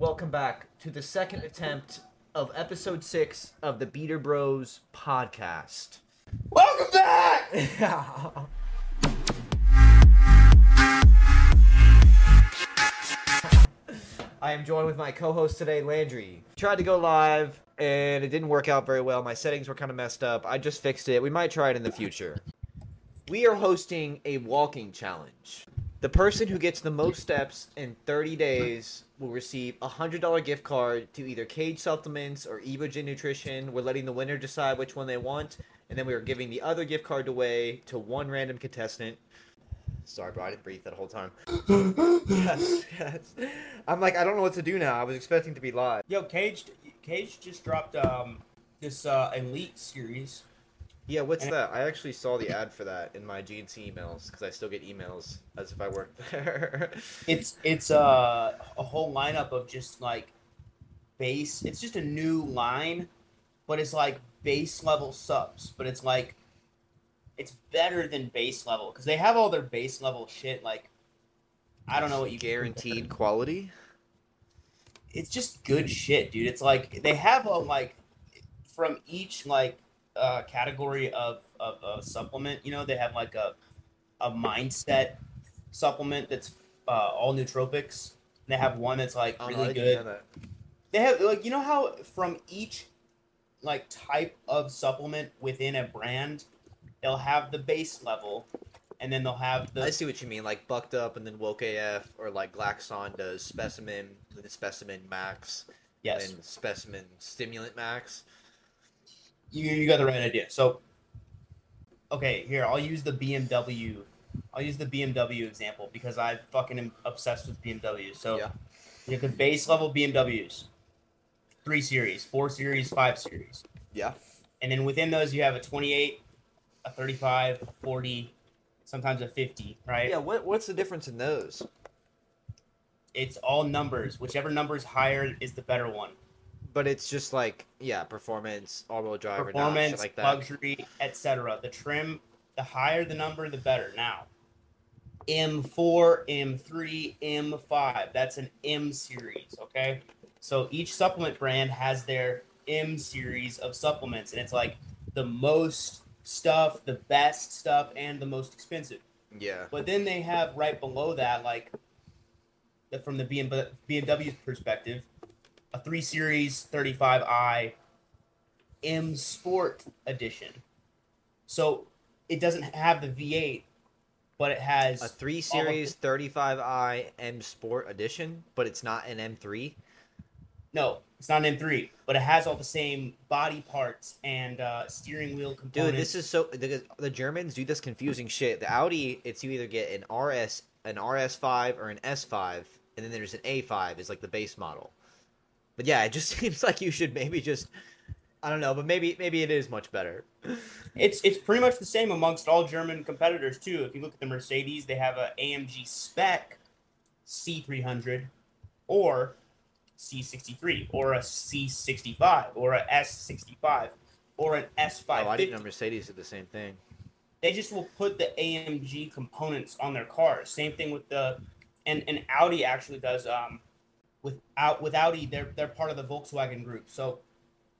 Welcome back to the second attempt of episode six of the Beater Bros podcast. Welcome back. I am joined with my co-host today, Landry. Tried to go live and it didn't work out very well. My settings were kind of messed up. I just fixed it. We might try it in the future. We are hosting a walking challenge. The person who gets the most steps in 30 days will receive a $100 gift card to either Kaged Supplements or Evogen Nutrition. We're letting the winner decide which one they want, and then we are giving the other gift card away to one random contestant. Sorry, bro, I didn't breathe that whole time. yes, yes. I'm like, I don't know what to do now. I was expecting to be live. Yo, Kaged, Kaged just dropped um this uh elite series. Yeah, what's And- that? I actually saw the ad for that in my GNC emails because I still get emails as if I worked there. It's it's uh a whole lineup of just like base. It's just a new line, but it's like base level subs. But it's like it's better than base level because they have all their base level shit. Like I don't know what you Guaranteed quality. it's just good shit, dude. It's like they have a like from each like uh, category of of a supplement. You know, they have like a a mindset supplement that's uh, all nootropics. They have one that's like Oh, really didn't good. They have like you know how from each like type of supplement within a brand, they'll have the base level, and then they'll have the I see what you mean, like Bucked Up and then Woke AF, or like Glaxon does Specimen, then Specimen Max, yes. and Specimen Stimulant Max. You you got the right idea. So, okay, here I'll use the BMW. I'll use the BMW example because I fucking am obsessed with BMW. So Yeah. you have the base level BMWs, three series, four series, five series, Yeah. and then within those you have a 28, a 35, a 40, sometimes a 50. Right? Yeah. What What's the difference in those? It's all numbers. Whichever number is higher is the better one. But it's just like yeah, performance, all-wheel drive, or not, performance, like that. luxury, etc. The trim, the higher the number, the better. Now, M4, M3, M5. That's an M series, okay? So each supplement brand has their M series of supplements, and it's like the most stuff, the best stuff, and the most expensive. Yeah. But then they have right below that, like the, from the BMW, BMW's perspective, a 3 Series 35i M Sport Edition. So it doesn't have the V8, but it has A three series 35i M Sport Edition, but it's not an M3. no, it's not an M3, but it has all the same body parts and uh, steering wheel components. Dude, this is so the, the Germans do this confusing shit. The Audi, it's you either get an RS, an RS5 or an S5, and then there's an A5 is like the base model. But yeah, it just seems like you should maybe just I don't know, but maybe maybe it is much better. It's it's pretty much the same amongst all German competitors too. If you look at the Mercedes, they have a AMG spec C300 or C63 or a C65 or a S65 or an S5. Oh, I didn't know Mercedes did the same thing. They just will put the AMG components on their cars. Same thing with the and and Audi actually does um without with Audi they're they're part of the Volkswagen group. So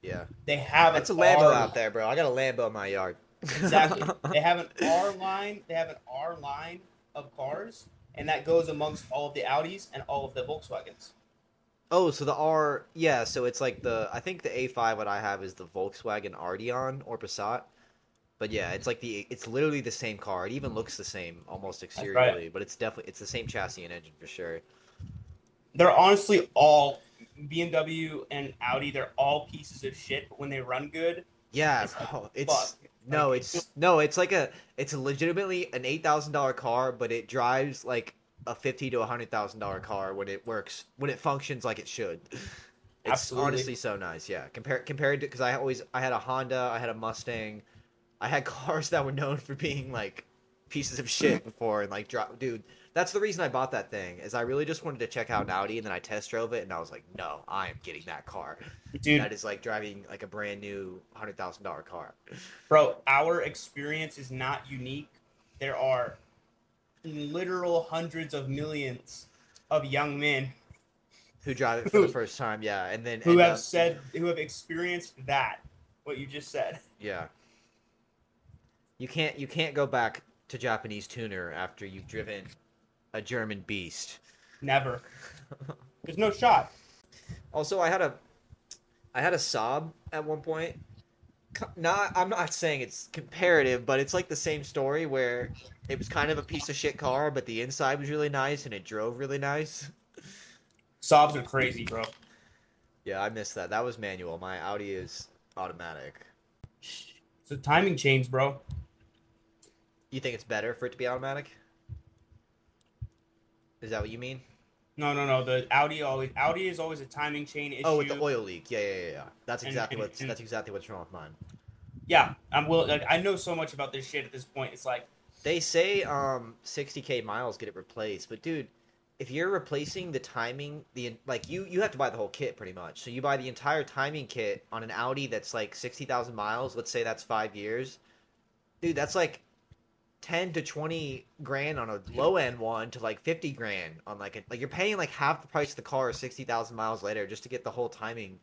Yeah, they have that's a Lambo R- out there, bro. I got a Lambo in my yard. Exactly. they have an R line. They have an R line of cars, and that goes amongst all of the Audis and all of the Volkswagens. Oh, so the R, yeah. So it's like the I think the A5 what I have is the Volkswagen Arteon or Passat, but yeah, it's like the it's literally the same car. It even looks the same almost exteriorly, but it's definitely it's the same chassis and engine for sure. They're honestly all BMW and Audi. They're all pieces of shit, but when they run good, Yeah, It's like, bro, it's no, Like, it's no, it's like a it's a legitimately an eight thousand dollar car, but it drives like a fifty to a hundred thousand dollar car when it works when it functions like it should. It's Absolutely. honestly so nice, yeah. Compared compared to because I always I had a Honda, I had a Mustang, I had cars that were known for being like pieces of shit before and like drop, dude. That's the reason I bought that thing is I really just wanted to check out an Audi and then I test drove it and I was like, no, I am getting that car. dude, That is like driving like a brand new hundred thousand dollar car. bro, our experience is not unique. There are literal hundreds of millions of young men who drive it for Who- the first time. Yeah, and then who have up- said who have experienced that what you just said yeah. You can't you can't go back to Japanese tuner after you've hmm. driven a German beast. never there's no shot Also, I had a, I had a Saab at one point. Not, I'm not saying it's comparative, but it's like the same story where it was kind of a piece of shit car, but the inside was really nice and it drove really nice. Saabs are crazy bro Yeah, I missed that. That was manual. My Audi is automatic. so timing change bro You think it's better for it to be automatic? Is that what you mean? no no no the audi always audi is always a timing chain issue Oh, with the oil leak. Yeah, yeah, yeah. yeah. That's And- exactly and- what's and- that's exactly what's wrong with mine. yeah i'm will like i know so much about this shit at this point it's like They say um 60k miles get it replaced, but dude, if you're replacing the timing, the like you you have to buy the whole kit pretty much. So you buy the entire timing kit on an Audi that's like 60,000 miles. Let's say that's five years, dude. That's like 10 to 20 grand on a low end one to like 50 grand on like a, like you're paying like half the price of the car 60,000 miles later just to get the whole timing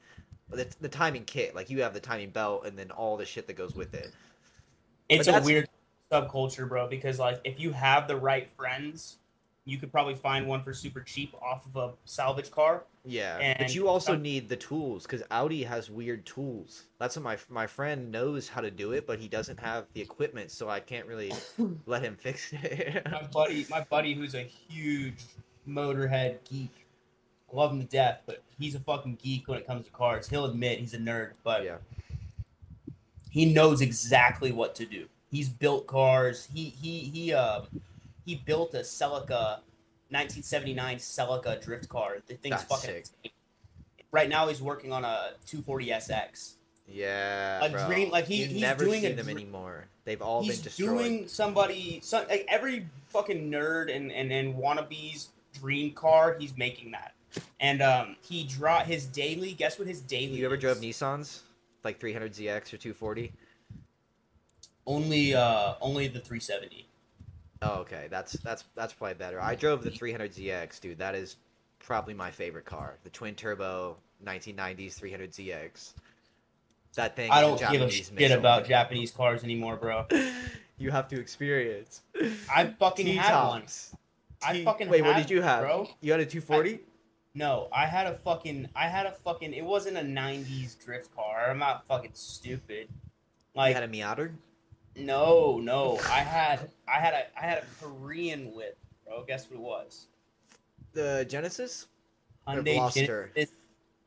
the, the timing kit. Like you have the timing belt and then all the shit that goes with it. It's a weird subculture bro because like if you have the right friends you could probably find one for super cheap off of a salvage car Yeah, And but you also some- need the tools because Audi has weird tools. That's what my my friend knows how to do it, but he doesn't have the equipment, so I can't really let him fix it. my buddy, my buddy, who's a huge motorhead geek, I love him to death, but he's a fucking geek when it comes to cars. He'll admit he's a nerd, but yeah, he knows exactly what to do. He's built cars. He he he um he built a Celica, 1979 Celica drift car. The thing's That's fucking. Right now, he's working on a 240 SX. yeah. A bro. dream- like, he- he's never doing see a them dr- anymore. They've all he's been destroyed. doing somebody some like every fucking nerd and and and wannabe's dream car he's making that and um he draw his daily guess what his daily You ever is? drove Nissans, like 300ZX or 240? only uh only the 370 Oh, okay. That's that's that's probably better. I drove the 300ZX, dude. That is probably my favorite car. The twin turbo 1990s 300ZX. That thing. i don't give a shit missile. about japanese cars anymore bro you have to experience. i fucking had one T-tops. Fucking wait. what did you have? bro. You had a 240? no i had a fucking i had a fucking it wasn't a 90s drift car i'm not fucking stupid like you had a Miata? No, no. I had I had a I had a Korean whip, bro. Guess what it was? The Genesis? Hyundai Genesis.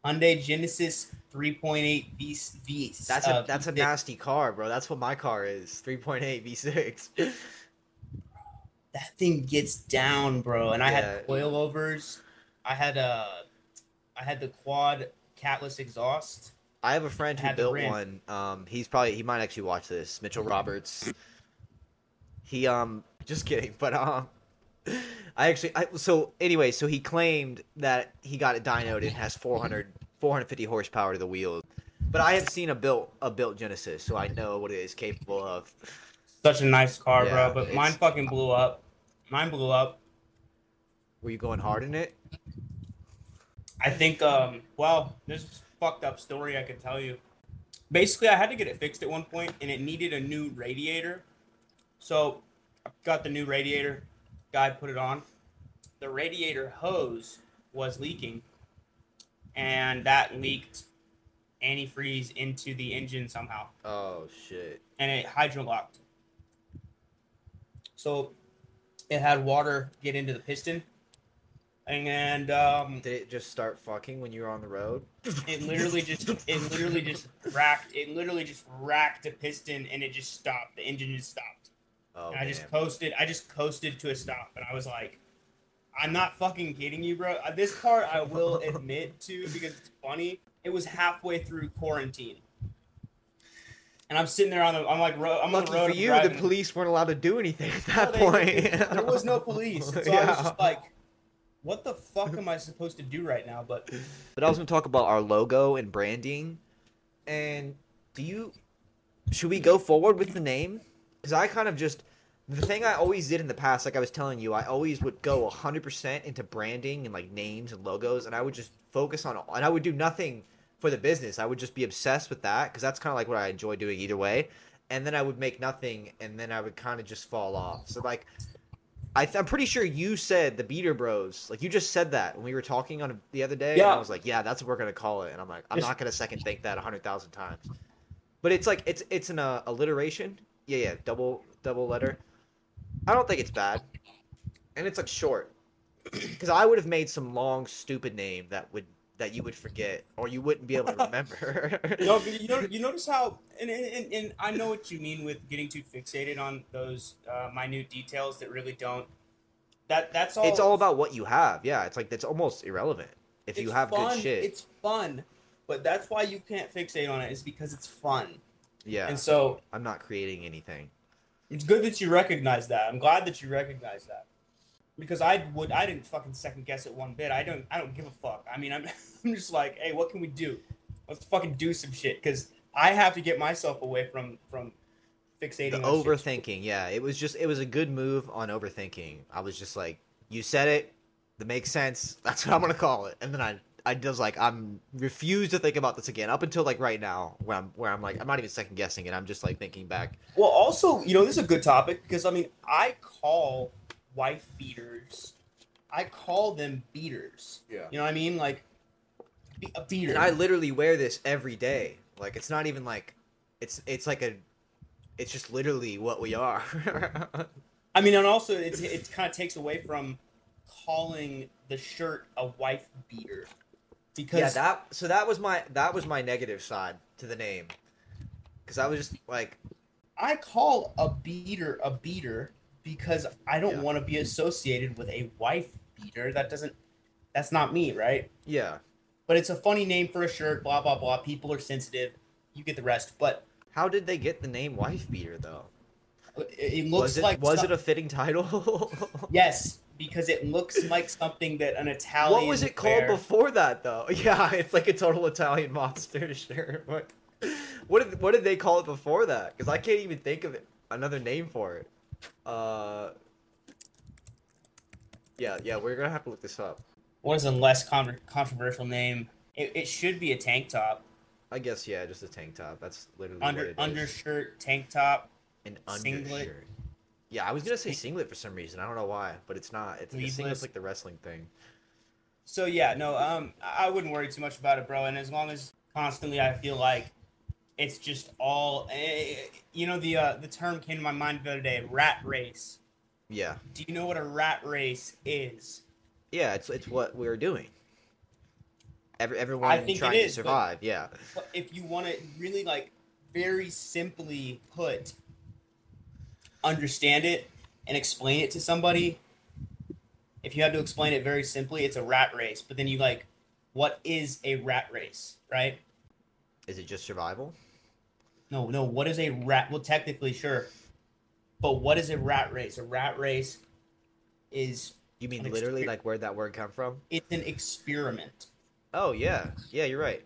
Hyundai Genesis 3.8 V V. That's uh, a that's a V6. nasty car, bro. That's what my car is. 3.8 V6. That thing gets down, bro. And I Yeah. had coilovers. I had uh I had the quad catless exhaust. I have a friend who built one. Um, he's probably he might actually watch this. Mitchell Roberts. He um, just kidding, but um, I actually I so anyway, so he claimed that he got it dynoed and has 400 450 horsepower to the wheels. But I have seen a built a built Genesis, so I know what it is capable of. Such a nice car, Yeah, bro. But mine fucking blew up. Mine blew up. Were you going hard in it? I think, um, well, there's fucked up story I could tell you. Basically, I had to get it fixed at one point, and it needed a new radiator. So, I got the new radiator. Guy put it on. The radiator hose was leaking, and that leaked antifreeze into the engine somehow, Oh shit! and it hydrolocked. So, it had water get into the piston, and um, Did it just start fucking when you were on the road? it literally just it literally just racked it literally just racked a piston and it just stopped the engine just stopped Oh, and i just coasted i just coasted to a stop and i was like i'm not fucking kidding you bro Uh, this part i will admit to because it's funny it was halfway through quarantine and i'm sitting there on the i'm like ro- i'm on the road for you, driving. the police weren't allowed to do anything at No, that they- point. there was no police so i was Yeah. just like what the fuck am i supposed to do right now but But I was to talk about our logo and branding. And do you should we go forward with the name? Cuz I kind of just the thing I always did in the past, like I was telling you, I always would go 100% into branding and like names and logos, and I would just focus on, and I would do nothing for the business. I would just be obsessed with that because that's kind of like what I enjoy doing either way. And then I would make nothing, and then I would kind of just fall off. So like, I th- I'm pretty sure you said the Beater Bros. Like you just said that when we were talking on the other day. And Yeah. I was like, yeah, that's what we're gonna call it. And I'm like, I'm It's- not gonna second think that a hundred thousand times. But it's like it's it's an uh, alliteration. Yeah, yeah, double double letter. I don't think it's bad, and it's like short. Because I would have made some long stupid name that would that you would forget or you wouldn't be able to remember. You know, you, know, you notice how, and, and, and, I know what you mean with getting too fixated on those uh, minute details that really don't. That that's all. it's all about what you have. Yeah, it's like that's almost irrelevant if you have fun, good shit. It's fun, but that's why you can't fixate on it. Is because it's fun, yeah, and so I'm not creating anything. it's good that you recognize that. I'm glad that you recognize that. Because I would, I didn't fucking second guess it one bit. I don't, I don't give a fuck. I mean, I'm, I'm just like, hey, what can we do? Let's fucking do some shit. Because I have to get myself away from from fixating. The on shit. overthinking, yeah, it was just it was a good move on overthinking. I was just like, you said it, that makes sense. That's what I'm gonna call it. And then I I just like, I'm refuse to think about this again up until like right now, where I'm where I'm like I'm not even second guessing it. I'm just like thinking back. Well, also, you know, this is a good topic because I mean, I call wife beaters, I call them beaters. Yeah. You know what I mean? Like be- a beater. And I literally wear this every day. Like it's not even like it's it's like a it's just literally what we are. I mean, and also it's, it kind of takes away from calling the shirt a wife beater because yeah, that so that was my that was my negative side to the name. Cuz I was just like I call a beater a beater because I don't Yeah. want to be associated with a wife beater. That doesn't. That's not me, right? yeah. But it's a funny name for a shirt. Blah blah blah. People are sensitive. You get the rest. But How did they get the name wife beater though? it, it looks was it like was it a fitting title? yes because it looks like something that an Italian. what was it called before that though? Yeah, it's like a total Italian monster shirt. What what did what did they call it before that? Because I can't even think of it, another name for it. Uh, yeah, yeah, we're gonna have to look this up. What is a less con- controversial name? It, it should be a tank top, I guess yeah, just a tank top. That's literally what under it is. undershirt, tank top. an singlet. undershirt. Yeah, I was gonna say singlet for some reason. I don't know why, but it's not. It's the singlet's like the wrestling thing. So yeah, no, um, I wouldn't worry too much about it, bro. And as long as constantly I feel like it's just all, eh, you know, the uh, the term came to my mind the other day, rat race. Yeah, Do you know what a rat race is? yeah, it's it's what we're doing. Every everyone think it trying is, to but- survive. Yeah, But if you want to really like very simply put, understand it and explain it to somebody. If you had to explain it very simply, it's a rat race. But then you like, what is a rat race, right? is it just survival? No, no. What is a rat? Well, technically, sure. But what is a rat race? A rat race is You mean literally exper- like where'd that word come from? it's an experiment. Oh yeah, yeah, you're right.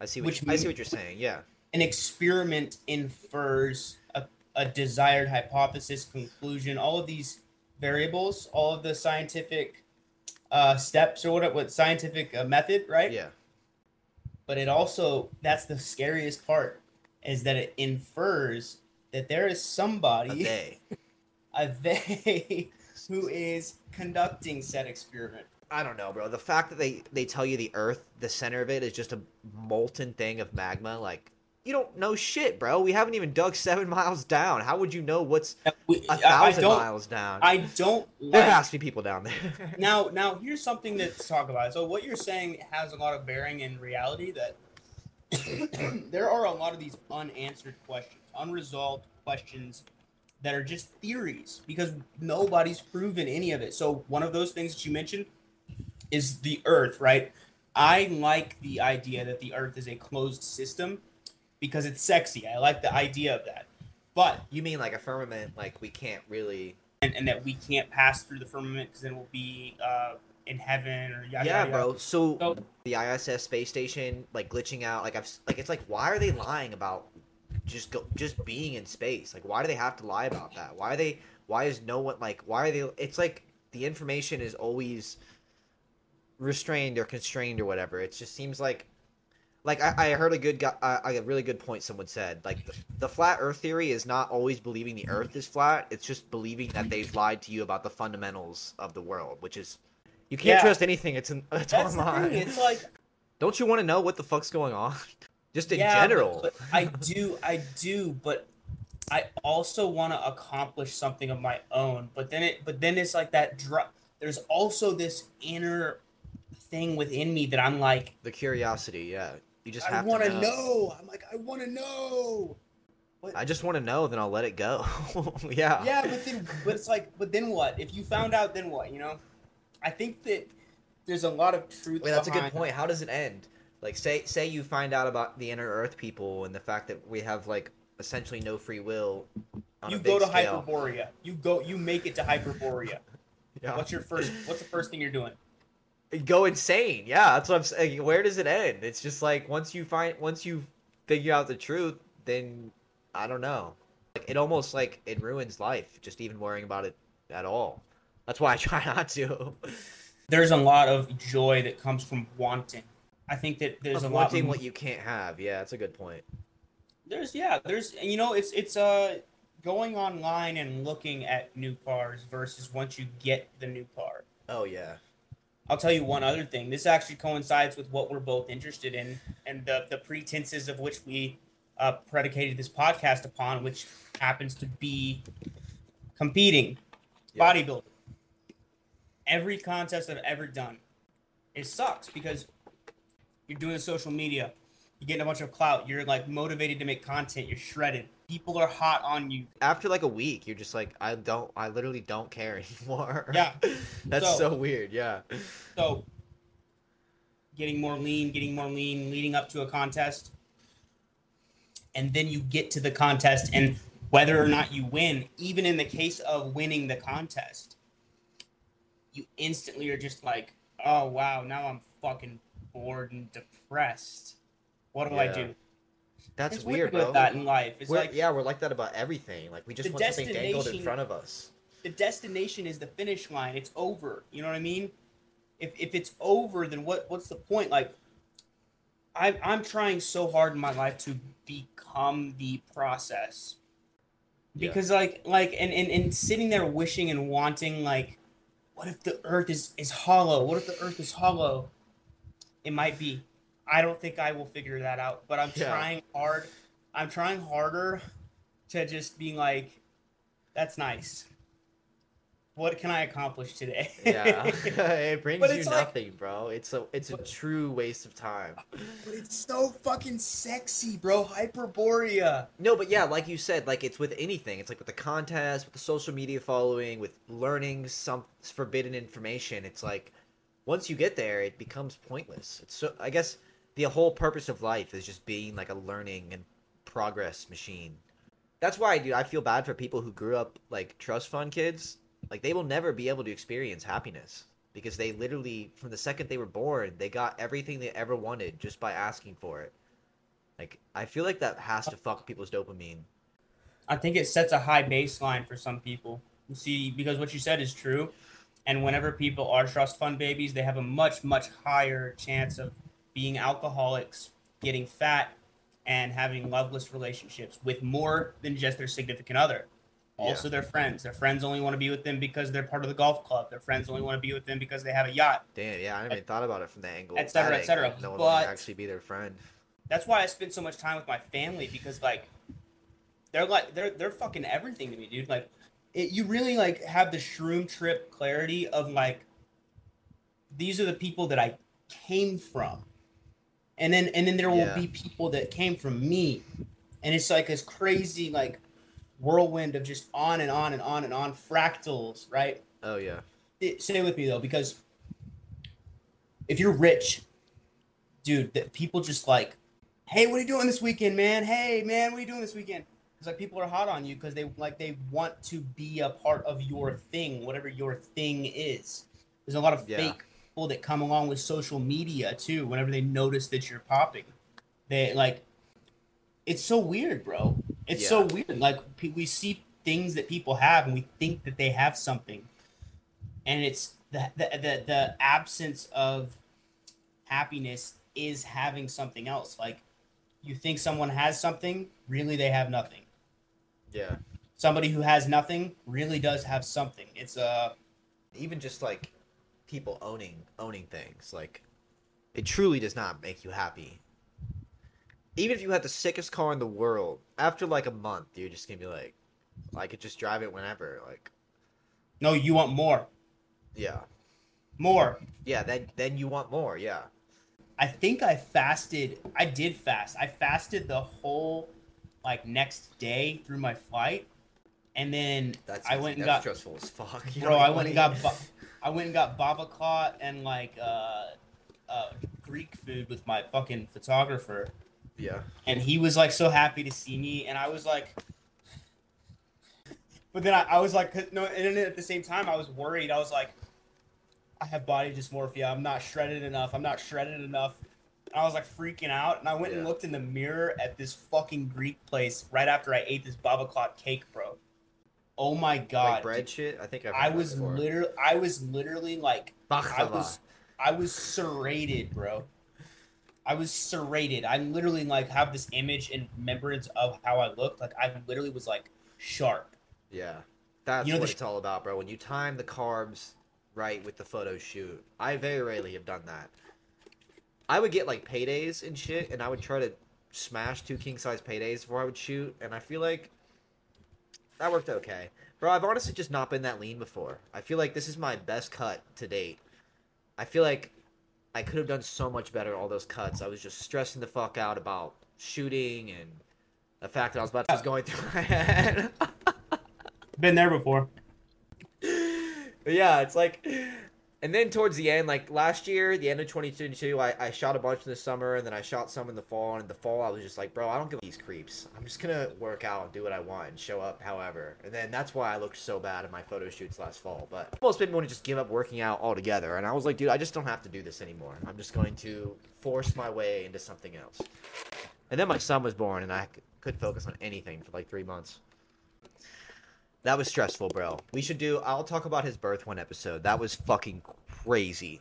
I see what Which you, I see what you're saying. Yeah, An experiment infers a, a desired hypothesis, conclusion, all of these variables, all of the scientific uh, steps or what, what scientific uh, method, right? yeah, But it also that's the scariest part is that it infers that there is a somebody they. a they who is conducting said experiment. I don't know, bro. The fact that they they tell you the Earth, the center of it is just a molten thing of magma, like you don't know shit, bro. We haven't even dug seven miles down. How would you know what's We- a thousand miles down? I don't there like has to be people down there. now. Now here's something to talk about. So what you're saying has a lot of bearing in reality. That there are a lot of these unanswered questions, unresolved questions that are just theories because nobody's proven any of it. So one of those things that you mentioned is the Earth, right? I like the idea that the Earth is a closed system because it's sexy. I like the idea of that. But you mean like a firmament? Like we can't really? And, and that we can't pass through the firmament because then we'll be uh, in heaven or yada, yeah, yada, bro. So So- the ISS space station like glitching out. Like I've like it's like why are they lying about just go just being in space? Like why do they have to lie about that? Why are they why is no one like why are they it's like the information is always restrained or constrained or whatever it just seems like like i, I heard a good guy uh, a really good point someone said like the, the flat earth theory is not always believing the earth is flat it's just believing that they've lied to you about the fundamentals of the world which is you can't Yeah. trust anything it's, in, it's That's online. It's like don't you want to know what the fuck's going on just in yeah, but- general But, I do, I do, but I also want to accomplish something of my own. But then it, but then it's like that. Dr- There's also this inner thing within me that I'm like, the curiosity yeah you just I want to to know. I'm like, I want to know. I just want to know, then I'll let it go. yeah. Yeah, but then, but it's like, but then what? If you found out, then what? You know, I think that there's a lot of truth. Wait, that's a good point. How does it end? Like, say, say you find out about the inner Earth people and the fact that we have like essentially no free will. On You go to scale. Hyperborea. You go. You make it to Hyperborea. Yeah. What's your first? What's the first thing you're doing? Go insane. Yeah, that's what I'm saying. Where does it end? It's just like once you find, once you figure out the truth, then I don't know. Like it almost like it ruins life. Just even worrying about it at all. That's why I try not to. There's a lot of joy that comes from wanting. I think that there's Of a lot. wanting what you can't have. Yeah, that's a good point. There's yeah. There's you know it's it's uh going online and looking at new cars versus once you get the new car. Oh yeah. I'll tell you one other thing. This actually coincides with what we're both interested in and the, the pretenses of which we uh, predicated this podcast upon, which happens to be competing, Yeah. bodybuilding. Every contest I've ever done, it sucks because you're doing social media, you're getting a bunch of clout, you're like motivated to make content, you're shredded. People are hot on you. after like a week, you're just like, I don't, I literally don't care anymore. Yeah. That's So- so, weird. Yeah. So, getting more lean, getting more lean, leading up to a contest. And then you get to the contest, and whether or not you win, even in the case of winning the contest, you instantly are just like, oh, wow, now I'm fucking bored and depressed. What do I do? That's It's weird, bro. that in life. It's We're, like yeah, we're like that about everything. Like we just want something dangled in front of us. the destination is the finish line. It's over. You know what I mean? If if it's over, then what what's the point? Like I I'm trying so hard in my life to become the process. Yeah. Because like like and, and and sitting there wishing and wanting like what if the earth is is hollow? What if the earth is hollow? It might be. I don't think I will figure that out, but I'm Yeah. trying hard. I'm trying harder to just being like that's nice. What can I accomplish today? Yeah, it brings But you it's like- nothing, bro. It's a it's a true waste of time. but it's so fucking sexy, bro. Hyperborea. No, but yeah, like you said, like it's with anything. It's like with the contest, with the social media following, with learning some forbidden information. It's like once you get there, it becomes pointless. It's so I guess the whole purpose of life is just being like a learning and progress machine. That's why, dude, I feel bad for people who grew up like trust fund kids. Like they will never be able to experience happiness because they literally, from the second they were born, they got everything they ever wanted just by asking for it. Like I feel like that has to fuck people's dopamine. I think it sets a high baseline for some people. You see, because what you said is true. And whenever people are trust fund babies, they have a much, much higher chance of being alcoholics, getting fat, and having loveless relationships with more than just their significant other. Also, their friends. Their friends only want to be with them because they're part of the golf club. Their friends only want to be with them because they have a yacht. Damn, yeah, I never even thought about it from the angle. Et cetera, et. No one But- actually be their friend. That's why I spend so much time with my family because like they're like they're they're fucking everything to me, dude. Like it, you really like have the shroom trip clarity of like these are the people that I came from. And then and then there will Yeah. be people that came from me. And it's like this crazy like whirlwind of just on and on and on and on fractals, right? Oh yeah, it, stay with me though because if you're rich dude that people just like hey what are you doing this weekend man hey man what are you doing this weekend it's like people are hot on you because they like they want to be a part of your thing whatever your thing is there's a lot of Yeah. fake people that come along with social media too whenever they notice that you're popping they like it's so weird bro. It's so weird. Like we see things that people have and we think that they have something. And it's the the the, the absence of happiness is having something else. Like you think someone has something really they have nothing. Yeah. somebody who has nothing really does have something. It's a Even just like people owning owning things, like it truly does not make you happy. Even if you had the sickest car in the world, after like a month, you're just gonna be like, I could just drive it whenever. Like, no you want more yeah, more yeah. Then then you want more. Yeah. I think I fasted. I did fast. I fasted the whole like next day through my flight, and then That's I went and got stressful as fuck. You bro. I went and got I went and got babaklat and like uh, uh, Greek food with my fucking photographer. Yeah. and he was like so happy to see me, and I was like. But then I, I was like, no, and then at the same time, I was worried. I was like, I have body dysmorphia. I'm not shredded enough. I'm not shredded enough. And I was like freaking out, and I went and looked in the mirror at this fucking Greek place right after I ate this baba clot cake, bro. Oh my god! like bread shit. I think I've I was literally, I was literally like, I was, I was serrated, bro. I was serrated. I literally like have this image and remembrance of how I looked. Like I literally was like sharp. Yeah, that's You know what it's all about, bro. When you time the carbs right with the photo shoot, I very rarely have done that. I would get like paydays and shit, and I would try to smash two king size paydays before I would shoot, and I feel like that worked okay, bro. I've honestly just not been that lean before. I feel like this is my best cut to date. I feel like I could have done so much better all those cuts. I was just stressing the fuck out about shooting and the fact that I was about to was going through my head. Been there before. But yeah, it's like, and then towards the end, like last year, the end of 2022, I, I shot a bunch in the summer, and then I shot some in the fall. And in the fall, I was just like, bro, I don't give these creeps. I'm just gonna work out and do what I want and show up, however. And then that's why I looked so bad in my photo shoots last fall. But made me want to just give up working out altogether. And I was like, dude, I just don't have to do this anymore. I'm just going to force my way into something else. And then my son was born, and I couldn't focus on anything for like three months. That was stressful, bro. We should do. I'll talk about his birth one episode. That was fucking crazy.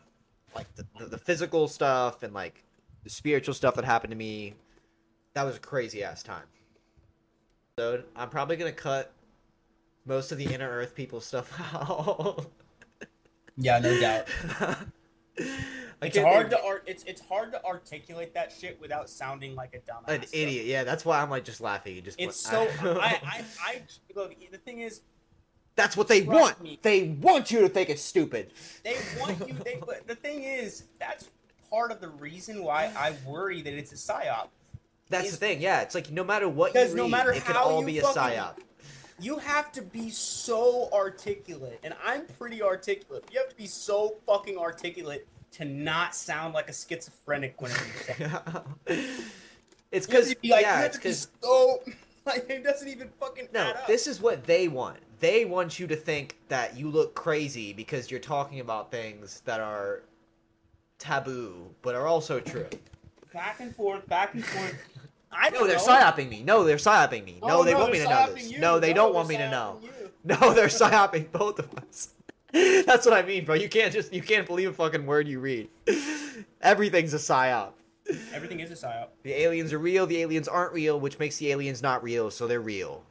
Like the, the, the physical stuff and like the spiritual stuff that happened to me. That was a crazy ass time. So I'm probably gonna cut most of the inner Earth people stuff out. Yeah, no doubt. I It's hard think- to art. It's it's hard to articulate that shit without sounding like a dumbass. an idiot. Yeah, that's why I'm like just laughing. and Just It's so I, I I look. The thing is, That's what they Trust want. me. They want you to think it's stupid. they want you. They but the thing is, that's part of the reason why I worry that it's a psyop. That's Is- the thing. Yeah, it's like no matter what you no read, matter it could all be a psyop. You have to be so articulate, and I'm pretty articulate. You have to be so fucking articulate to not sound like a schizophrenic say. it. it's because like, yeah, it's because so like it doesn't even fucking no, add up. this is what they want. They want you to think that you look crazy because you're talking about things that are taboo but are also true. back and forth, back and forth. I No, don't they're know. psyoping me. No, they're psyoping me. No, Oh, they want me to know this. you. No, they don't want me to know. you. No, they're psyoping both of us. That's what I mean, bro. You can't just you can't believe a fucking word you read. Everything's a psyop. Everything is a psyop. The aliens are real, the aliens aren't real, which makes the aliens not real, so they're real.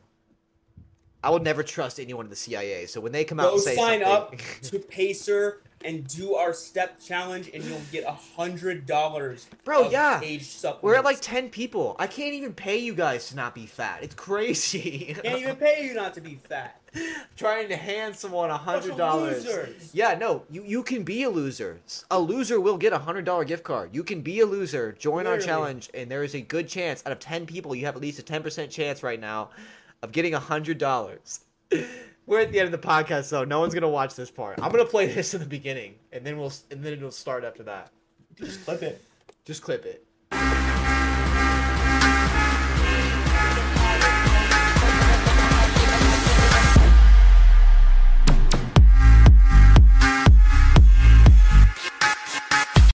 I would never trust anyone in the CIA, so when they come out Go and say sign up to Pacer and do our step challenge, and you'll get a hundred dollars. Bro, yeah. We're at like 10 people. I can't even pay you guys to not be fat. It's crazy. Can't even pay you not to be fat. Trying to hand someone a hundred dollars. Yeah, no, you you can be a loser. A loser will get a hundred dollar gift card. You can be a loser, join our challenge, and there is a good chance out of ten people, you have at least a ten percent chance right now of getting a hundred dollars. We're at the end of the podcast, though. No one's gonna watch this part. I'm gonna play this in the beginning, and then we'll and then it'll start after that. Just clip it. Just clip it.